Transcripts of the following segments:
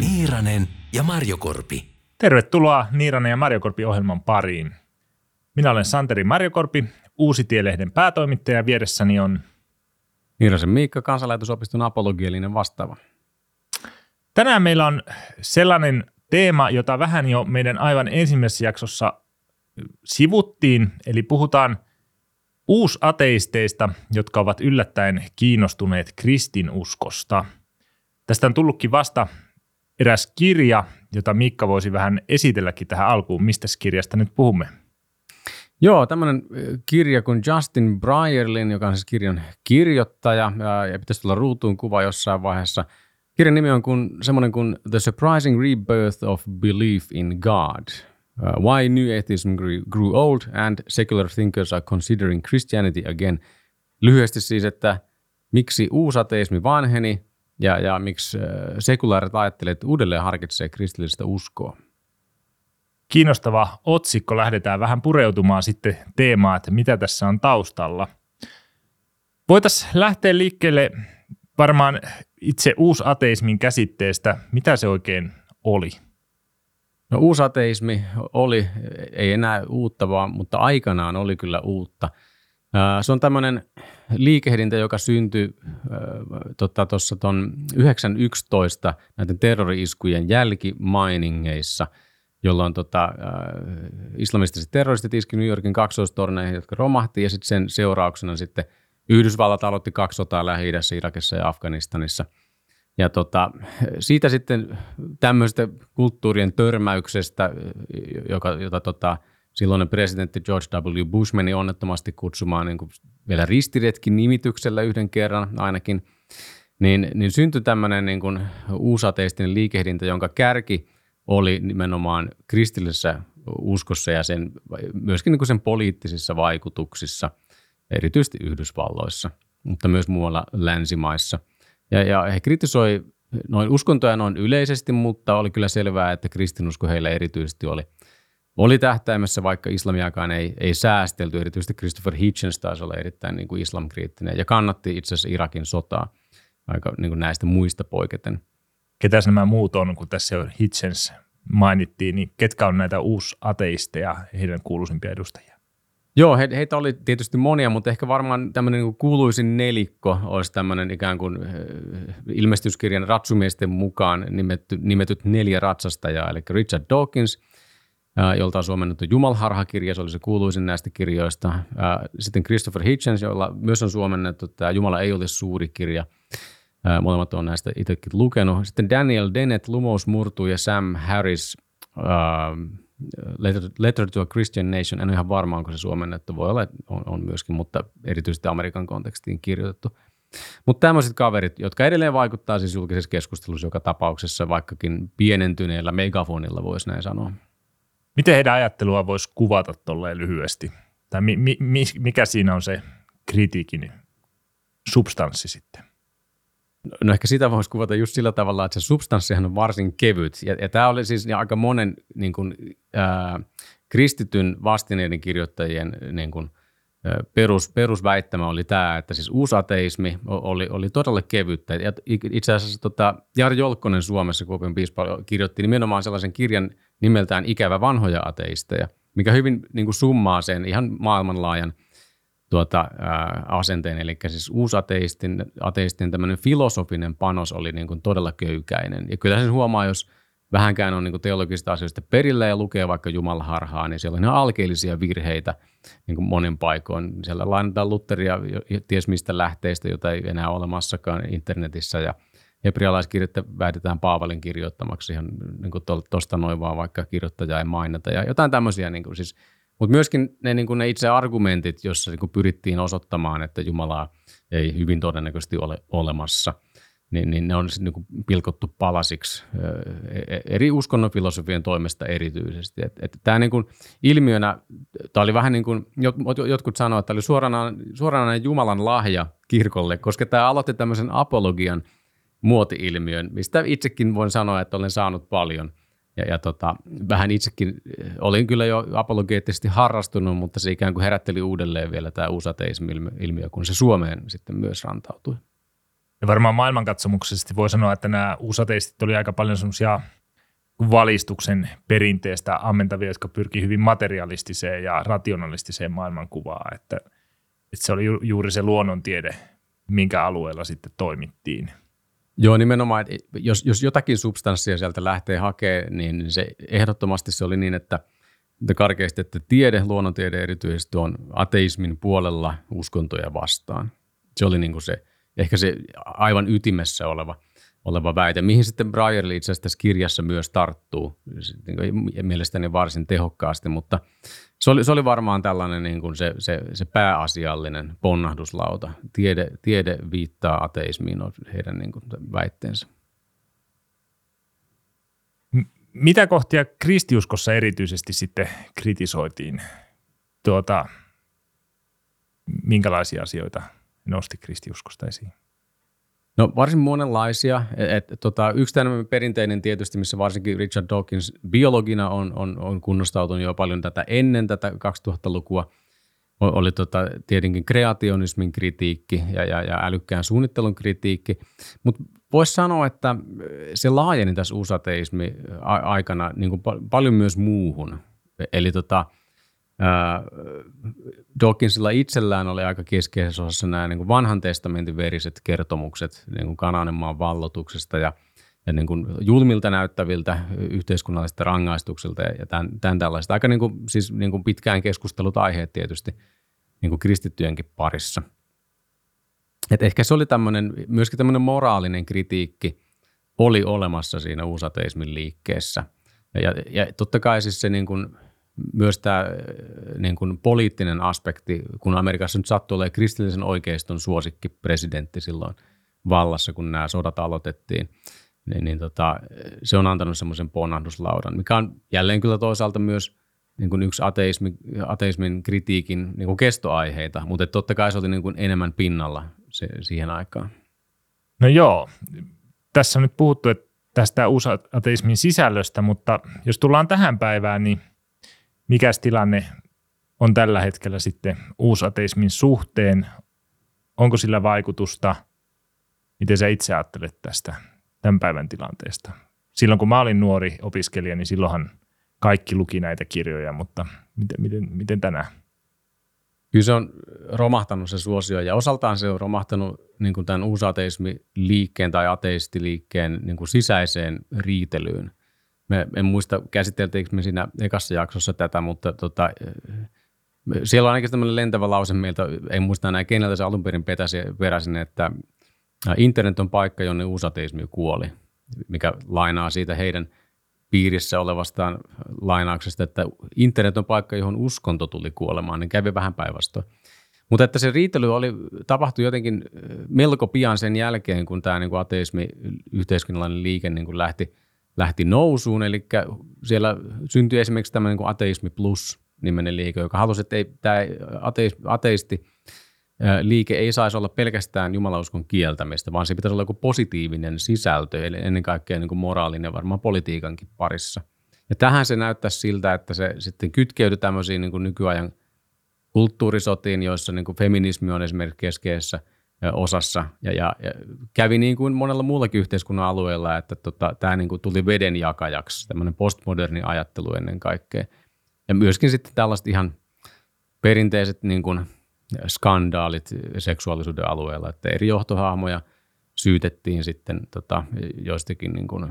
Niiranen ja Marjokorpi. Tervetuloa Niiranen ja Marjokorpi ohjelman pariin. Minä olen Santeri Marjokorpi, Uusitielehden päätoimittaja ja vieressäni on Niirasen Miikka, kansanlaitosopiston apologielinen vastaava. Tänään meillä on sellainen teema, jota vähän jo meidän aivan ensimmäisessä jaksossa sivuttiin, eli puhutaan uusateisteista, jotka ovat yllättäen kiinnostuneet kristinuskosta. Tästä on tullutkin vasta eräs kirja, jota Mikka voisi vähän esitelläkin tähän alkuun. Mistä kirjasta nyt puhumme? Joo, tämmöinen kirja kuin Justin Brierlin, joka on siis kirjan kirjoittaja, ja pitäisi tulla ruutuun kuva jossain vaiheessa. Kirjan nimi on kun, semmoinen kuin The Surprising Rebirth of Belief in God. Uh, why New Atheism grew, grew Old and Secular Thinkers are Considering Christianity Again. Lyhyesti siis, että miksi uusateismi vanheni ja, ja miksi sekulaarit ajattelevat, että uudelleen harkitsee kristillistä uskoa kiinnostava otsikko. Lähdetään vähän pureutumaan sitten teemaan, että mitä tässä on taustalla. Voitaisiin lähteä liikkeelle varmaan itse uusateismin käsitteestä. Mitä se oikein oli? No uusateismi oli, ei enää uutta vaan, mutta aikanaan oli kyllä uutta. Se on tämmöinen liikehdintä, joka syntyi tuossa tota, tuon 911 näiden terrori-iskujen jälkimainingeissa – jolloin tota, islamistiset terroristit iski New Yorkin kaksoistorneihin, jotka romahti, ja sitten sen seurauksena sitten Yhdysvallat aloitti kaksi sotaa lähi Irakissa ja Afganistanissa. Ja tota, siitä sitten tämmöistä kulttuurien törmäyksestä, joka, jota tota, silloinen presidentti George W. Bush meni onnettomasti kutsumaan niin kuin vielä ristiretkin nimityksellä yhden kerran ainakin, niin, niin syntyi tämmöinen niin kuin uusateistinen liikehdintä, jonka kärki – oli nimenomaan kristillisessä uskossa ja sen, myöskin niin kuin sen poliittisissa vaikutuksissa, erityisesti Yhdysvalloissa, mutta myös muualla länsimaissa. Ja, ja he kritisoi noin uskontoja noin yleisesti, mutta oli kyllä selvää, että kristinusko heillä erityisesti oli, oli tähtäimessä, vaikka islamiakaan ei, ei säästelty. Erityisesti Christopher Hitchens taisi olla erittäin niin kuin islamkriittinen ja kannatti itse asiassa Irakin sotaa aika niin kuin näistä muista poiketen ketäs nämä muut on, kun tässä jo Hitchens mainittiin, niin ketkä on näitä uusaateisteja, heidän kuuluisimpia edustajia? Joo, he, heitä oli tietysti monia, mutta ehkä varmaan tämmöinen niin kuuluisin nelikko olisi tämmöinen ikään kuin eh, ilmestyskirjan ratsumiesten mukaan nimetty, nimetyt neljä ratsastajaa, eli Richard Dawkins, jolta on suomennettu Jumalharha-kirja, se oli se kuuluisin näistä kirjoista. Sitten Christopher Hitchens, jolla myös on suomennettu tämä Jumala ei ole suuri kirja – Molemmat on näistä itsekin lukenut. Sitten Daniel Dennett, Lumous murtuu ja Sam Harris, Letter, Letter to a Christian Nation. En ole ihan varma, onko se suomennettu. Voi olla, että on, on myöskin, mutta erityisesti Amerikan kontekstiin kirjoitettu. Mutta tämmöiset kaverit, jotka edelleen vaikuttaa siis julkisessa keskustelussa joka tapauksessa, vaikkakin pienentyneellä megafonilla voisi näin sanoa. Miten heidän ajattelua voisi kuvata tolleen lyhyesti? Tai mi, mi, mikä siinä on se kritiikin substanssi sitten? No ehkä sitä voisi kuvata just sillä tavalla, että se substanssihan on varsin kevyt. Ja, ja tämä oli siis aika monen niin kuin, ää, kristityn vastineiden kirjoittajien niin kuin, perus, perusväittämä oli tämä, että siis uusateismi oli, oli todella kevyttä. Ja itse asiassa tota, Jari Jolkkonen Suomessa, Kuopion piispa, kirjoitti nimenomaan sellaisen kirjan nimeltään Ikävä vanhoja ateisteja, mikä hyvin niin kuin summaa sen ihan maailmanlaajan – tuota, ää, asenteen, eli siis uusateistin ateistin tämmöinen filosofinen panos oli niin kuin todella köykäinen. Ja kyllä sen huomaa, jos vähänkään on niin kuin teologisista asioista perillä ja lukee vaikka Jumalaharhaa, niin siellä on ihan alkeellisia virheitä niin kuin monin paikoin. Siellä lainataan Lutheria ties mistä lähteistä, jota ei enää ole olemassakaan internetissä ja hebrealaiskirjettä väitetään Paavalin kirjoittamaksi ihan niin tuosta noin vaan, vaikka kirjoittaja ei mainita ja jotain tämmöisiä niin kuin siis – mutta myöskin ne, niin kuin ne itse argumentit, jossa niin pyrittiin osoittamaan, että Jumalaa ei hyvin todennäköisesti ole olemassa, niin, niin ne on niin kuin pilkottu palasiksi e, e, eri uskonnonfilosofien toimesta erityisesti. Tämä niin ilmiönä, tämä oli vähän niin kuin, jotkut sanoivat, että oli suoranainen, suoranainen Jumalan lahja kirkolle, koska tämä aloitti tämmöisen apologian muoti-ilmiön, mistä itsekin voin sanoa, että olen saanut paljon – Ja, ja tota, vähän itsekin olin kyllä jo apologeettisesti harrastunut, mutta se ikään kuin herätteli uudelleen vielä tämä uusateismi-ilmiö, kun se Suomeen sitten myös rantautui. Ja varmaan maailmankatsomuksesti voi sanoa, että nämä uusateistit oli aika paljon semmoisia valistuksen perinteestä ammentavia, jotka pyrkii hyvin materialistiseen ja rationalistiseen maailmankuvaan, että, että se oli ju, juuri se luonnontiede, minkä alueella sitten toimittiin. Joo, nimenomaan, että jos, jos jotakin substanssia sieltä lähtee hakemaan, niin se ehdottomasti se oli niin, että, että karkeasti, että tiede, luonnontiede erityisesti on ateismin puolella uskontoja vastaan. Se oli niin kuin se, ehkä se aivan ytimessä oleva – oleva väite, mihin sitten Brierli itse asiassa tässä kirjassa myös tarttuu niin mielestäni varsin tehokkaasti, mutta se oli, se oli varmaan tällainen niin kuin se, se, se pääasiallinen ponnahduslauta. Tiede, tiede viittaa ateismiin on heidän niin kuin väitteensä. Mitä kohtia kristiuskossa erityisesti sitten kritisoitiin? Tuota, minkälaisia asioita nosti kristiuskosta esiin? No varsin monenlaisia. Et, et, tota, yksi tämmöinen perinteinen tietysti, missä varsinkin Richard Dawkins biologina on, on, on kunnostautunut jo paljon tätä ennen tätä 2000-lukua, oli tota, tietenkin kreationismin kritiikki ja, ja, ja älykkään suunnittelun kritiikki, mutta voisi sanoa, että se laajeni tässä usateismi aikana niin kuin paljon myös muuhun. Eli tota, Dawkinsilla itsellään oli aika keskeisessä osassa nämä niin kuin vanhan testamentin veriset kertomukset niin kuin Kanaanen vallotuksesta ja, ja niin kuin julmilta näyttäviltä yhteiskunnallisista rangaistuksilta ja tämän, tämän tällaista. Aika niin kuin, siis niin kuin pitkään keskustelut aiheet tietysti niin kuin kristittyjenkin parissa. Et ehkä se oli tämmöinen, myöskin tämmöinen moraalinen kritiikki oli olemassa siinä uusateismin liikkeessä. Ja, ja, ja totta kai siis se niin kuin – myös tämä äh, niin kuin poliittinen aspekti, kun Amerikassa nyt sattuu olemaan kristillisen oikeiston suosikki presidentti silloin vallassa, kun nämä sodat aloitettiin, niin, niin tota, se on antanut semmoisen ponnahduslaudan, mikä on jälleen kyllä toisaalta myös niin kuin yksi ateismi, ateismin kritiikin niin kuin kestoaiheita, mutta totta kai se oli niin kuin enemmän pinnalla se, siihen aikaan. No joo, tässä on nyt puhuttu että tästä ateismin sisällöstä, mutta jos tullaan tähän päivään, niin – Mikäs tilanne on tällä hetkellä sitten uusateismin suhteen? Onko sillä vaikutusta? Miten sä itse ajattelet tästä tämän päivän tilanteesta? Silloin kun mä olin nuori opiskelija, niin silloinhan kaikki luki näitä kirjoja, mutta miten, miten, miten tänään? Kyllä se on romahtanut se suosio ja osaltaan se on romahtanut niin kuin tämän uusateismi-liikkeen tai ateistiliikkeen niin kuin sisäiseen riitelyyn. Me, en muista, käsiteltiinkö me siinä ekassa jaksossa tätä, mutta tota, siellä on ainakin tämmöinen lentävä lause meiltä, en muista enää keneltä se alun perin petäsi, peräsin, että internet on paikka, jonne usateismi kuoli, mikä lainaa siitä heidän piirissä olevastaan lainauksesta, että internet on paikka, johon uskonto tuli kuolemaan, niin kävi vähän päinvastoin. Mutta että se riitely oli, tapahtui jotenkin melko pian sen jälkeen, kun tämä niin ateismi, yhteiskunnallinen liike niin kuin lähti – lähti nousuun, eli siellä syntyi esimerkiksi tämmöinen kuin Ateismi Plus nimenen liike, joka halusi, että ei, tämä ateisti liike ei saisi olla pelkästään jumalauskon kieltämistä, vaan se pitäisi olla joku positiivinen sisältö, eli ennen kaikkea niin kuin moraalinen varmaan politiikankin parissa. Ja tähän se näyttää siltä, että se sitten kytkeytyi tämmöisiin niin kuin nykyajan kulttuurisotiin, joissa niin kuin feminismi on esimerkiksi keskeisessä – osassa ja, ja, ja kävi niin kuin monella muullakin yhteiskunnan alueella, että tota, tämä niin kuin tuli vedenjakajaksi, tämmöinen postmoderni ajattelu ennen kaikkea. Ja myöskin sitten tällaiset ihan perinteiset niin kuin skandaalit seksuaalisuuden alueella, että eri johtohahmoja syytettiin sitten tota, joistakin niin kuin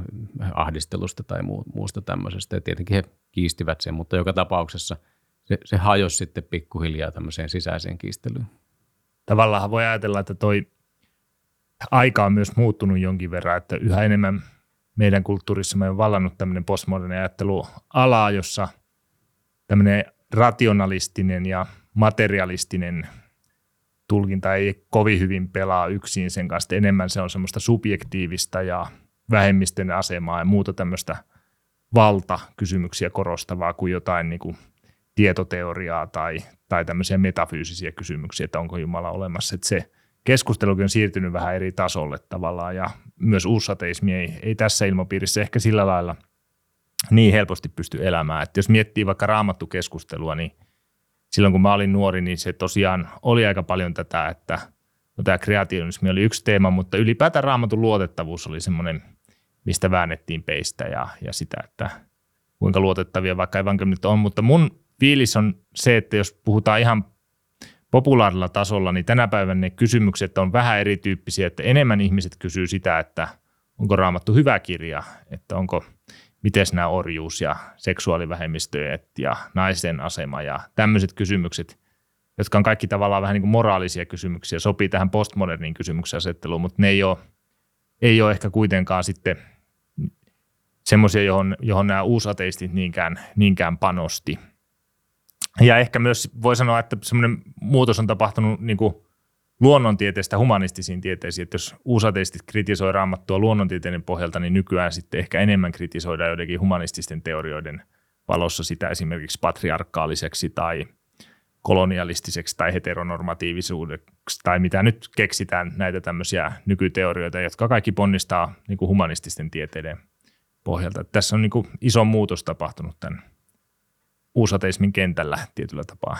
ahdistelusta tai muusta tämmöisestä. Ja tietenkin he kiistivät sen, mutta joka tapauksessa se, se hajosi sitten pikkuhiljaa tämmöiseen sisäiseen kiistelyyn tavallaan voi ajatella, että toi aika on myös muuttunut jonkin verran, että yhä enemmän meidän kulttuurissa on vallannut tämmöinen postmoderni ala, jossa tämmöinen rationalistinen ja materialistinen tulkinta ei kovin hyvin pelaa yksin sen kanssa. Enemmän se on semmoista subjektiivista ja vähemmistön asemaa ja muuta tämmöistä valtakysymyksiä korostavaa kuin jotain niin kuin tietoteoriaa tai, tai tämmöisiä metafyysisiä kysymyksiä, että onko Jumala olemassa. Että se keskustelukin on siirtynyt vähän eri tasolle tavallaan ja myös uussateismi ei, ei tässä ilmapiirissä ehkä sillä lailla niin helposti pysty elämään. Että jos miettii vaikka raamattukeskustelua, niin silloin kun mä olin nuori, niin se tosiaan oli aika paljon tätä, että no tämä kreationismi oli yksi teema, mutta ylipäätään raamatun luotettavuus oli semmoinen, mistä väännettiin peistä ja, ja sitä, että kuinka luotettavia vaikka evankeliumit on. Mutta mun fiilis on se, että jos puhutaan ihan populaarilla tasolla, niin tänä päivänä ne kysymykset on vähän erityyppisiä, että enemmän ihmiset kysyy sitä, että onko raamattu hyvä kirja, että onko, miten nämä orjuus ja seksuaalivähemmistöjät ja naisen asema ja tämmöiset kysymykset, jotka on kaikki tavallaan vähän niin kuin moraalisia kysymyksiä, sopii tähän postmoderniin kysymyksen asetteluun, mutta ne ei ole, ei ole ehkä kuitenkaan sitten semmoisia, johon, johon nämä uusateistit niinkään, niinkään panosti – ja ehkä myös voi sanoa, että semmoinen muutos on tapahtunut niin kuin luonnontieteestä humanistisiin tieteisiin, että jos uusateistit kritisoi raamattua luonnontieteiden pohjalta, niin nykyään sitten ehkä enemmän kritisoidaan joidenkin humanististen teorioiden valossa sitä esimerkiksi patriarkaaliseksi tai kolonialistiseksi tai heteronormatiivisuudeksi tai mitä nyt keksitään näitä tämmöisiä nykyteorioita, jotka kaikki ponnistaa niin kuin humanististen tieteiden pohjalta. Tässä on niin kuin iso muutos tapahtunut tämän uusateismin kentällä tietyllä tapaa.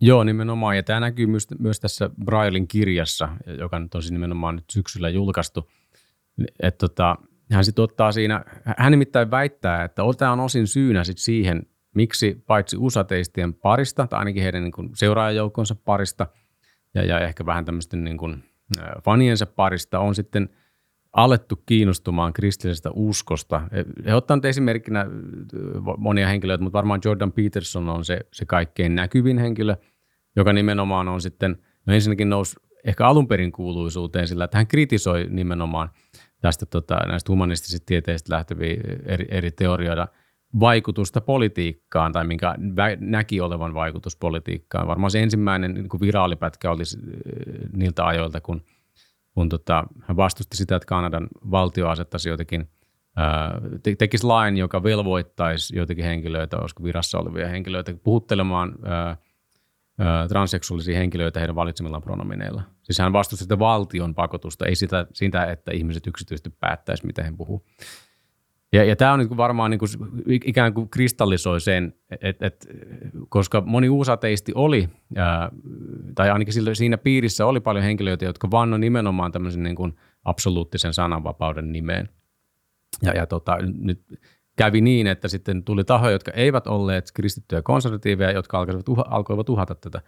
Joo, nimenomaan. Ja tämä näkyy myös, myös tässä Brailin kirjassa, joka nyt on siis nimenomaan nyt syksyllä julkaistu. Että tota, hän sitten ottaa siinä, hän nimittäin väittää, että tämä on osin syynä sit siihen, miksi paitsi usateistien parista, tai ainakin heidän niin seuraajajoukkonsa parista, ja, ja ehkä vähän tämmöisten niin kuin, faniensa parista, on sitten – alettu kiinnostumaan kristillisestä uskosta. He ottanut esimerkkinä monia henkilöitä, mutta varmaan Jordan Peterson on se, se kaikkein näkyvin henkilö, joka nimenomaan on sitten, no ensinnäkin nousi ehkä alun perin kuuluisuuteen sillä, että hän kritisoi nimenomaan tästä tota, näistä humanistisista tieteistä lähteviä eri, eri teorioita vaikutusta politiikkaan tai minkä näki olevan vaikutus politiikkaan. Varmaan se ensimmäinen niin viraalipätkä oli niiltä ajoilta, kun – kun tota, hän vastusti sitä, että Kanadan valtio asettaisi jotenkin, te, tekisi lain, joka velvoittaisi joitakin henkilöitä, olisiko virassa olevia henkilöitä, puhuttelemaan ää, ää, transseksuaalisia henkilöitä heidän valitsemillaan pronomineilla. Siis hän vastusti sitä valtion pakotusta, ei sitä, sitä että ihmiset yksityisesti päättäisi, mitä he puhuu. Ja, ja tämä on niin varmaan niin kuin, ikään kuin kristallisoi sen, että et, koska moni uusateisti oli, ää, tai ainakin siinä piirissä oli paljon henkilöitä, jotka vanno nimenomaan tämmöisen niin kuin absoluuttisen sananvapauden nimeen. Ja, ja tota, nyt kävi niin, että sitten tuli tahoja, jotka eivät olleet kristittyjä konservatiiveja, jotka alkoivat, uha, alkoivat uhata tätä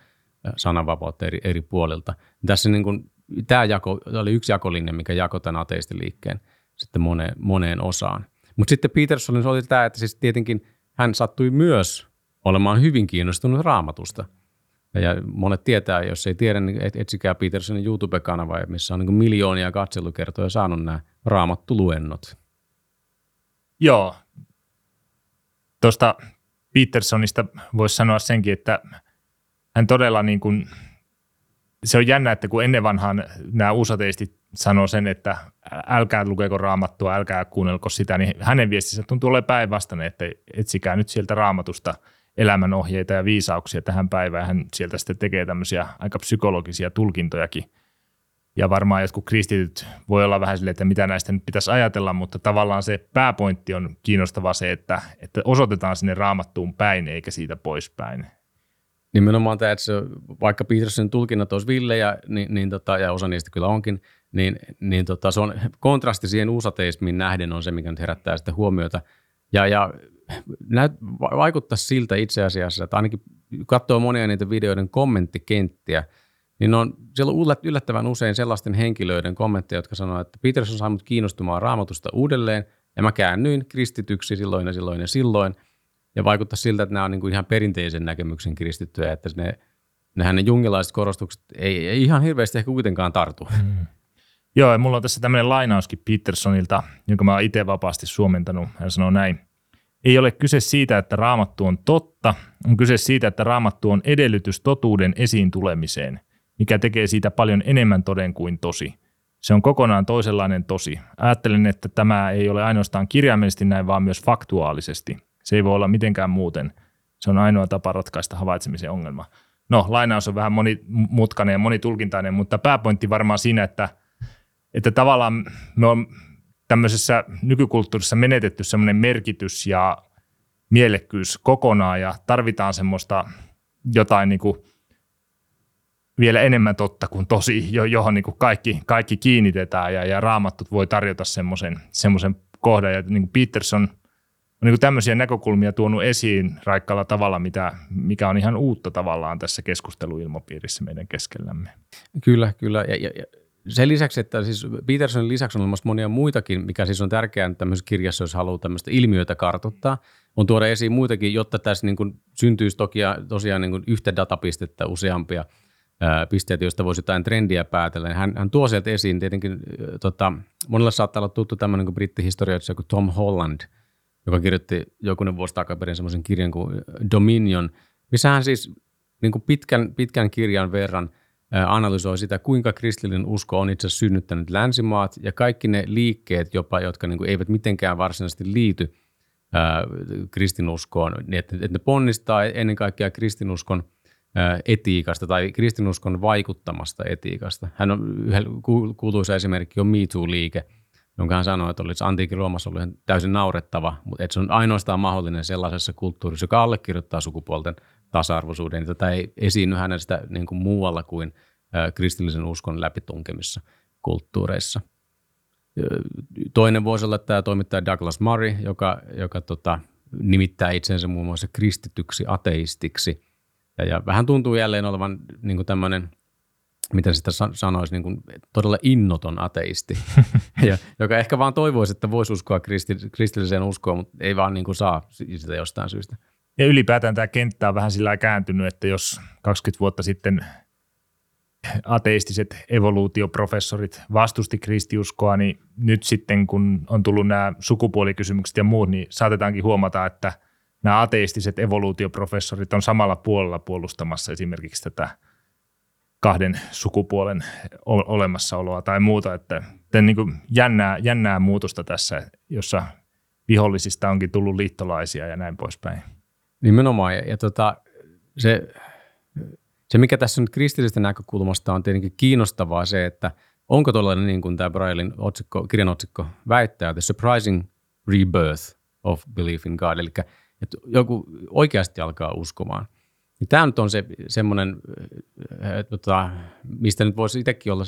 sananvapautta eri, eri puolilta. Tässä niin kuin, tämä jako, oli yksi jakolinja, mikä jakoi tämän ateistiliikkeen sitten moneen, moneen osaan. Mutta sitten Petersonin oli tämä, että siis tietenkin hän sattui myös olemaan hyvin kiinnostunut raamatusta. Ja monet tietää, jos ei tiedä, niin etsikää Petersonin YouTube-kanava, missä on niin miljoonia katselukertoja saanut nämä raamattuluennot. Joo. Tuosta Petersonista voisi sanoa senkin, että hän todella niin kuin, se on jännä, että kun ennen vanhaan nämä uusateistit sanoo sen, että älkää lukeko raamattua, älkää kuunnelko sitä, niin hänen viestinsä tuntuu olemaan päinvastainen, että etsikää nyt sieltä raamatusta elämänohjeita ja viisauksia tähän päivään. Hän sieltä sitten tekee tämmöisiä aika psykologisia tulkintojakin. Ja varmaan jotkut kristityt voi olla vähän silleen, että mitä näistä nyt pitäisi ajatella, mutta tavallaan se pääpointti on kiinnostava se, että, että osoitetaan sinne raamattuun päin eikä siitä poispäin. Nimenomaan tämä, että se, vaikka Petersonin tulkinnat olisi villejä, niin, niin tota, ja osa niistä kyllä onkin, niin, niin tota, se on kontrasti siihen uusateismiin nähden on se, mikä nyt herättää sitten huomiota. Ja, ja näyt, vaikuttaa siltä itse asiassa, että ainakin katsoo monia niitä videoiden kommenttikenttiä, niin on, siellä on yllättävän usein sellaisten henkilöiden kommentteja, jotka sanoo, että Peterson sai mut kiinnostumaan raamatusta uudelleen, ja mä käännyin kristityksi silloin ja silloin ja silloin, ja vaikuttaa siltä, että nämä on niin kuin ihan perinteisen näkemyksen kristittyjä, että ne, ne hänen jungilaiset korostukset ei, ei ihan hirveästi ehkä kuitenkaan tartu. Mm. Joo, ja mulla on tässä tämmöinen lainauskin Petersonilta, jonka mä oon itse vapaasti suomentanut. Hän sanoo näin. Ei ole kyse siitä, että raamattu on totta, on kyse siitä, että raamattu on edellytys totuuden esiin tulemiseen, mikä tekee siitä paljon enemmän toden kuin tosi. Se on kokonaan toisenlainen tosi. Ajattelen, että tämä ei ole ainoastaan kirjaimellisesti näin, vaan myös faktuaalisesti. Se ei voi olla mitenkään muuten. Se on ainoa tapa ratkaista havaitsemisen ongelma. No, lainaus on vähän monimutkainen ja monitulkintainen, mutta pääpointti varmaan siinä, että – että tavallaan me on tämmöisessä nykykulttuurissa menetetty semmoinen merkitys ja mielekkyys kokonaan ja tarvitaan semmoista jotain niin kuin vielä enemmän totta kuin tosi, johon niin kuin kaikki, kaikki kiinnitetään ja, ja raamattut voi tarjota semmoisen, semmoisen kohdan. Ja niin kuin Peterson – on niin tämmöisiä näkökulmia tuonut esiin raikkaalla tavalla, mitä, mikä on ihan uutta tavallaan tässä keskusteluilmapiirissä meidän keskellämme. Kyllä, kyllä. Ja, ja, ja sen lisäksi, että siis Petersonin lisäksi on olemassa monia muitakin, mikä siis on tärkeää tämmöisessä kirjassa, jos haluaa tämmöistä ilmiötä kartoittaa, on tuoda esiin muitakin, jotta tässä niin kuin syntyisi toki tosiaan niin kuin yhtä datapistettä useampia pisteitä, joista voisi jotain trendiä päätellä. Hän, hän tuo sieltä esiin tietenkin, tota, monella saattaa olla tuttu tämmöinen kuin brittihistorioitsija kuin Tom Holland – joka kirjoitti jokunen vuosi takaperin semmoisen kirjan kuin Dominion, missä hän siis niin kuin pitkän, pitkän kirjan verran analysoi sitä, kuinka kristillinen usko on itse asiassa synnyttänyt länsimaat ja kaikki ne liikkeet jopa, jotka niin kuin eivät mitenkään varsinaisesti liity ää, kristinuskoon, niin että, että ne ponnistaa ennen kaikkea kristinuskon ää, etiikasta tai kristinuskon vaikuttamasta etiikasta. Hän on kuuluisa esimerkki on Me Too-liike – jonka hän sanoi, että olisi antiikin Roomassa ollut täysin naurettava, mutta että se on ainoastaan mahdollinen sellaisessa kulttuurissa, joka allekirjoittaa sukupuolten tasa-arvoisuuden. Niin tätä ei esiinny hänestä niin kuin muualla kuin kristillisen uskon läpitunkemissa kulttuureissa. Toinen voisi olla tämä toimittaja Douglas Murray, joka, joka tota, nimittää itsensä muun muassa kristityksi ateistiksi. Ja, ja vähän tuntuu jälleen olevan niin tämmöinen – miten sitä sanoisi, niin kuin todella innoton ateisti, ja, joka ehkä vaan toivoisi, että voisi uskoa kristi, kristilliseen uskoon, mutta ei vaan niin kuin saa sitä jostain syystä. Ja ylipäätään tämä kenttä on vähän sillä kääntynyt, että jos 20 vuotta sitten ateistiset evoluutioprofessorit vastusti kristiuskoa, niin nyt sitten kun on tullut nämä sukupuolikysymykset ja muut, niin saatetaankin huomata, että nämä ateistiset evoluutioprofessorit on samalla puolella puolustamassa esimerkiksi tätä – kahden sukupuolen olemassaoloa tai muuta. Että niin kuin jännää, jännää muutosta tässä, jossa vihollisista onkin tullut liittolaisia ja näin poispäin. Nimenomaan. Ja, ja tota, se, se, mikä tässä nyt kristillisestä näkökulmasta on tietenkin kiinnostavaa se, että onko tuollainen niin kuin tämä Braillin otsikko, kirjan otsikko väittää, The Surprising Rebirth of Belief in God, eli että joku oikeasti alkaa uskomaan – niin tämä nyt on se semmoinen, tota, mistä nyt voisi itsekin olla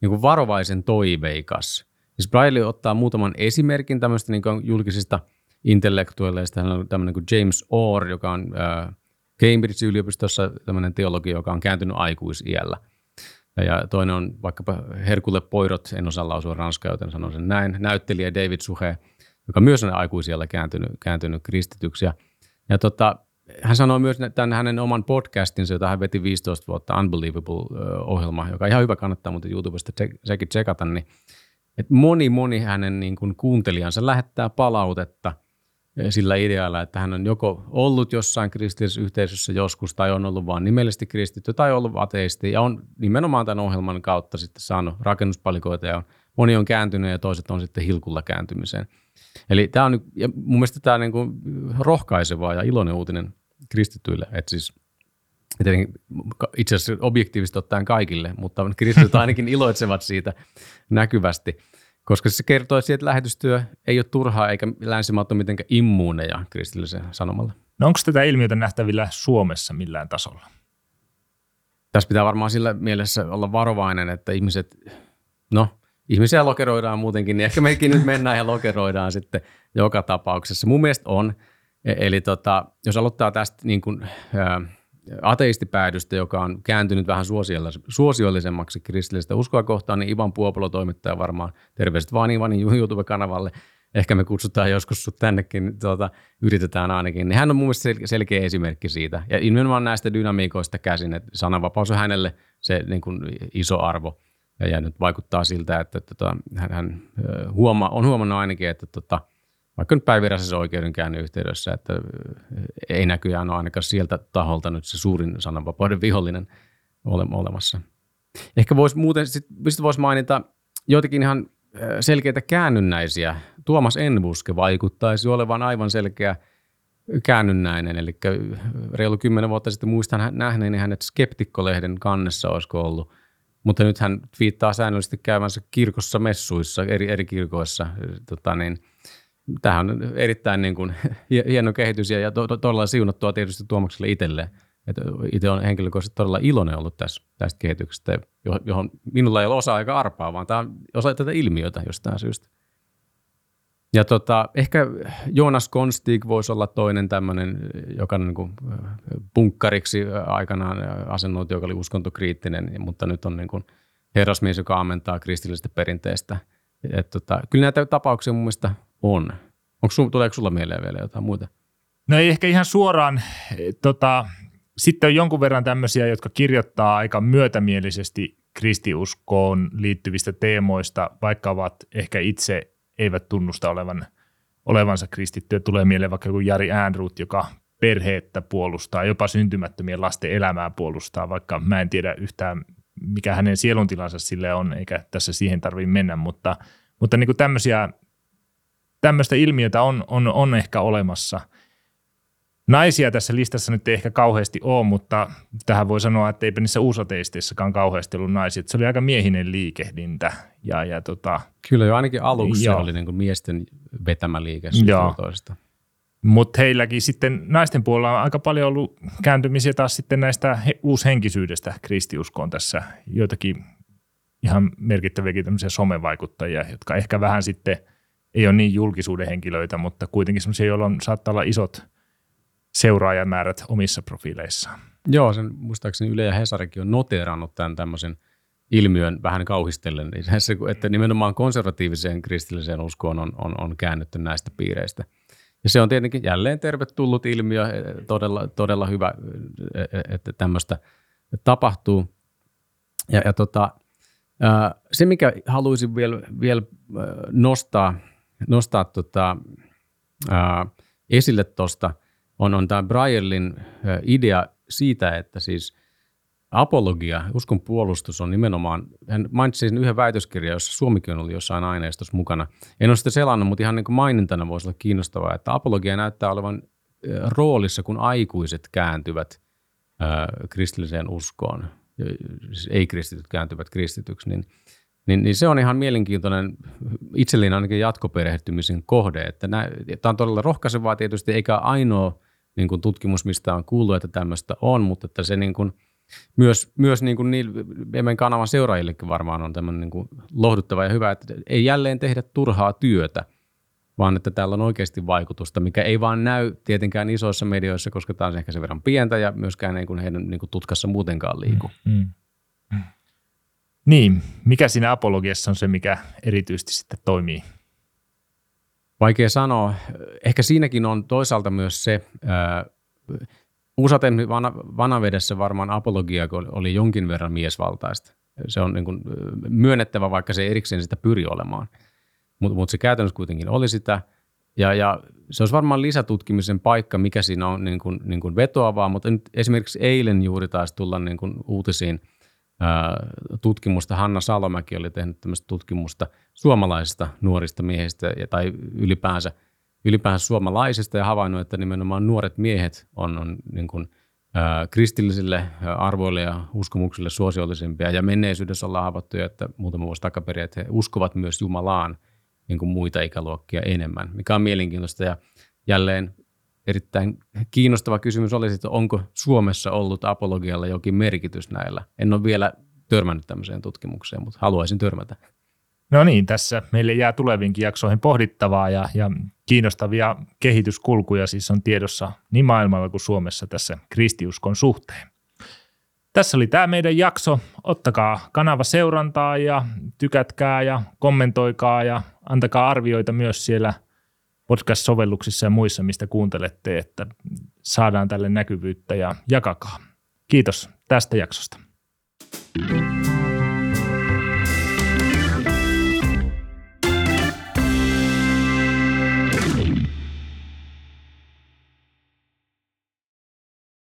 niin kuin varovaisen toiveikas. Siis Braille ottaa muutaman esimerkin tämmöistä niin kuin julkisista intellektuelleista. Hän on tämmöinen kuin James Orr, joka on Cambridge-yliopistossa tämmöinen teologi, joka on kääntynyt aikuisiällä. Ja, toinen on vaikkapa Herkule Poirot, en osaa lausua ranskaa, joten sanon sen näin, näyttelijä David Suhe, joka myös on aikuisiällä kääntynyt, kääntynyt kristityksi. Ja, ja tota, hän sanoi myös tämän hänen oman podcastinsa, jota hän veti 15 vuotta, Unbelievable-ohjelma, joka ihan hyvä, kannattaa mutta YouTubesta sekin tsekata, niin että moni, moni hänen niin kuin kuuntelijansa lähettää palautetta sillä idealla, että hän on joko ollut jossain kristillisessä yhteisössä joskus tai on ollut vain nimellisesti kristitty tai ollut ateisti ja on nimenomaan tämän ohjelman kautta sitten saanut rakennuspalikoita ja on, moni on kääntynyt ja toiset on sitten hilkulla kääntymiseen. Eli tämä on, ja mun mielestä tämä on niin kuin rohkaiseva ja iloinen uutinen kristityille, että siis itse asiassa objektiivisesti ottaen kaikille, mutta kristityt ainakin iloitsevat siitä näkyvästi, koska se kertoo siitä, että lähetystyö ei ole turhaa eikä länsimaat ole mitenkään immuuneja kristilliseen sanomalle. No onko tätä ilmiötä nähtävillä Suomessa millään tasolla? Tässä pitää varmaan sillä mielessä olla varovainen, että ihmiset, no ihmisiä lokeroidaan muutenkin, niin ehkä mekin nyt mennään ja lokeroidaan sitten joka tapauksessa. Mun mielestä on. E- eli tota, jos aloittaa tästä niin kuin, ää, ateistipäädystä, joka on kääntynyt vähän suosiollisemmaksi kristillistä uskoa kohtaan, niin Ivan Puopolo toimittaja varmaan terveiset vaan Ivanin YouTube-kanavalle. Ehkä me kutsutaan joskus sut tännekin, tuota, yritetään ainakin. Niin hän on mun mielestä selkeä esimerkki siitä. Ja nimenomaan näistä dynamiikoista käsin, että sananvapaus on hänelle se niin kuin iso arvo – ja, ja nyt vaikuttaa siltä, että tota, hän, hän huoma, on huomannut ainakin, että tota, vaikka nyt päiviräisessä oikeudenkäynnin yhteydessä, että ei näkyään ole ainakaan sieltä taholta nyt se suurin sananvapauden vihollinen ole, olemassa. Ehkä voisi muuten, sit, voisi mainita joitakin ihan selkeitä käännynnäisiä. Tuomas Enbuske vaikuttaisi olevan aivan selkeä käännynnäinen, eli reilu kymmenen vuotta sitten muistan nähneeni hänet Skeptikko-lehden kannessa, olisiko ollut – mutta nyt hän viittaa säännöllisesti käymänsä kirkossa messuissa, eri, eri kirkoissa. Tota niin, tämähän on erittäin niin kuin, hieno kehitys ja, ja to, to, todella siunattua tietysti Tuomakselle itselleen. itse olen henkilökohtaisesti todella iloinen ollut tästä, tästä kehityksestä, johon minulla ei ole osa aika arpaa, vaan tämä on osa tätä ilmiötä jostain syystä. Ja tota, ehkä Jonas Konstig voisi olla toinen tämmöinen, joka on niin kuin punkkariksi aikanaan asennoitu, joka oli uskontokriittinen, mutta nyt on niin kuin herrasmies, joka ammentaa kristillisestä perinteestä. Et tota, kyllä näitä tapauksia mun mielestä on. Onko sun, tuleeko sulla mieleen vielä jotain muuta? No ei ehkä ihan suoraan. Tota, sitten on jonkun verran tämmöisiä, jotka kirjoittaa aika myötämielisesti kristiuskoon liittyvistä teemoista, vaikka ovat ehkä itse eivät tunnusta olevan, olevansa kristittyjä. Tulee mieleen vaikka joku Jari Äänruut, joka perheettä puolustaa, jopa syntymättömien lasten elämää puolustaa, vaikka mä en tiedä yhtään, mikä hänen sieluntilansa sille on, eikä tässä siihen tarvitse mennä, mutta, mutta niin kuin tämmöisiä, tämmöistä ilmiötä on, on, on ehkä olemassa – Naisia tässä listassa nyt ei ehkä kauheasti ole, mutta tähän voi sanoa, että eipä niissä uusateisteissakaan kauheasti ollut naisia. Se oli aika miehinen liikehdintä. Ja, ja tota, Kyllä jo ainakin aluksi joo. oli niin kuin miesten vetämä liike toista. Mutta heilläkin sitten naisten puolella on aika paljon ollut kääntymisiä taas sitten näistä he, uushenkisyydestä kristiuskoon tässä. Joitakin ihan merkittäviäkin tämmöisiä somevaikuttajia, jotka ehkä vähän sitten ei ole niin julkisuuden henkilöitä, mutta kuitenkin semmoisia, joilla on, saattaa olla isot – seuraajamäärät omissa profiileissaan. Joo, sen muistaakseni Yle ja Hesarikin on noteerannut tämän tämmöisen ilmiön vähän kauhistellen, niin että nimenomaan konservatiiviseen kristilliseen uskoon on, on, on käännytty näistä piireistä. Ja se on tietenkin jälleen tervetullut ilmiö, todella, todella hyvä, että tämmöistä tapahtuu. Ja, ja tota, se, mikä haluaisin vielä, vielä nostaa, nostaa tota, esille tuosta – on, on tämä Braillin idea siitä, että siis apologia, uskon puolustus on nimenomaan, hän mainitsi sen yhden väitöskirjan, jossa Suomikin oli jossain aineistossa mukana. En ole sitä selannut, mutta ihan niin kuin mainintana voisi olla kiinnostavaa, että apologia näyttää olevan roolissa, kun aikuiset kääntyvät äh, kristilliseen uskoon, siis ei-kristityt kääntyvät kristityksi, niin, niin, niin se on ihan mielenkiintoinen itselleni ainakin jatkoperehtymisen kohde, että tämä on todella rohkaisevaa tietysti, eikä ainoa niin kuin tutkimus, mistä on kuullut, että tämmöistä on, mutta että se niin kuin, myös, myös niin kuin niin, meidän kanavan seuraajillekin varmaan on tämmöinen niin kuin lohduttava ja hyvä, että ei jälleen tehdä turhaa työtä, vaan että täällä on oikeasti vaikutusta, mikä ei vaan näy tietenkään isoissa medioissa, koska tämä on ehkä sen verran pientä ja myöskään niin kuin heidän niin kuin tutkassa muutenkaan liiku. Mm. Mm. Niin, mikä siinä apologiassa on se, mikä erityisesti sitten toimii Vaikea sanoa. Ehkä siinäkin on toisaalta myös se, äh, usaten van, vanavedessä varmaan apologia oli jonkin verran miesvaltaista. Se on niin kuin myönnettävä, vaikka se erikseen sitä pyri olemaan. Mutta mut se käytännössä kuitenkin oli sitä. Ja, ja se olisi varmaan lisätutkimisen paikka, mikä siinä on niin kuin, niin kuin vetoavaa, mutta nyt esimerkiksi eilen juuri taisi tulla niin kuin uutisiin – tutkimusta. Hanna Salomäki oli tehnyt tämmöistä tutkimusta suomalaisista nuorista miehistä tai ylipäänsä, ylipäänsä suomalaisista ja havainnut, että nimenomaan nuoret miehet on, on niin kuin, ä, kristillisille arvoille ja uskomuksille suosiollisempia. Ja menneisyydessä ollaan havaittu, että muutama vuosi takaperin, että he uskovat myös Jumalaan niin kuin muita ikäluokkia enemmän, mikä on mielenkiintoista. Ja jälleen erittäin kiinnostava kysymys olisi, että onko Suomessa ollut apologialla jokin merkitys näillä. En ole vielä törmännyt tämmöiseen tutkimukseen, mutta haluaisin törmätä. No niin, tässä meille jää tuleviinkin jaksoihin pohdittavaa ja, ja kiinnostavia kehityskulkuja siis on tiedossa niin maailmalla kuin Suomessa tässä kristiuskon suhteen. Tässä oli tämä meidän jakso. Ottakaa kanava seurantaa ja tykätkää ja kommentoikaa ja antakaa arvioita myös siellä – podcast-sovelluksissa ja muissa, mistä kuuntelette, että saadaan tälle näkyvyyttä ja jakakaa. Kiitos tästä jaksosta. thank you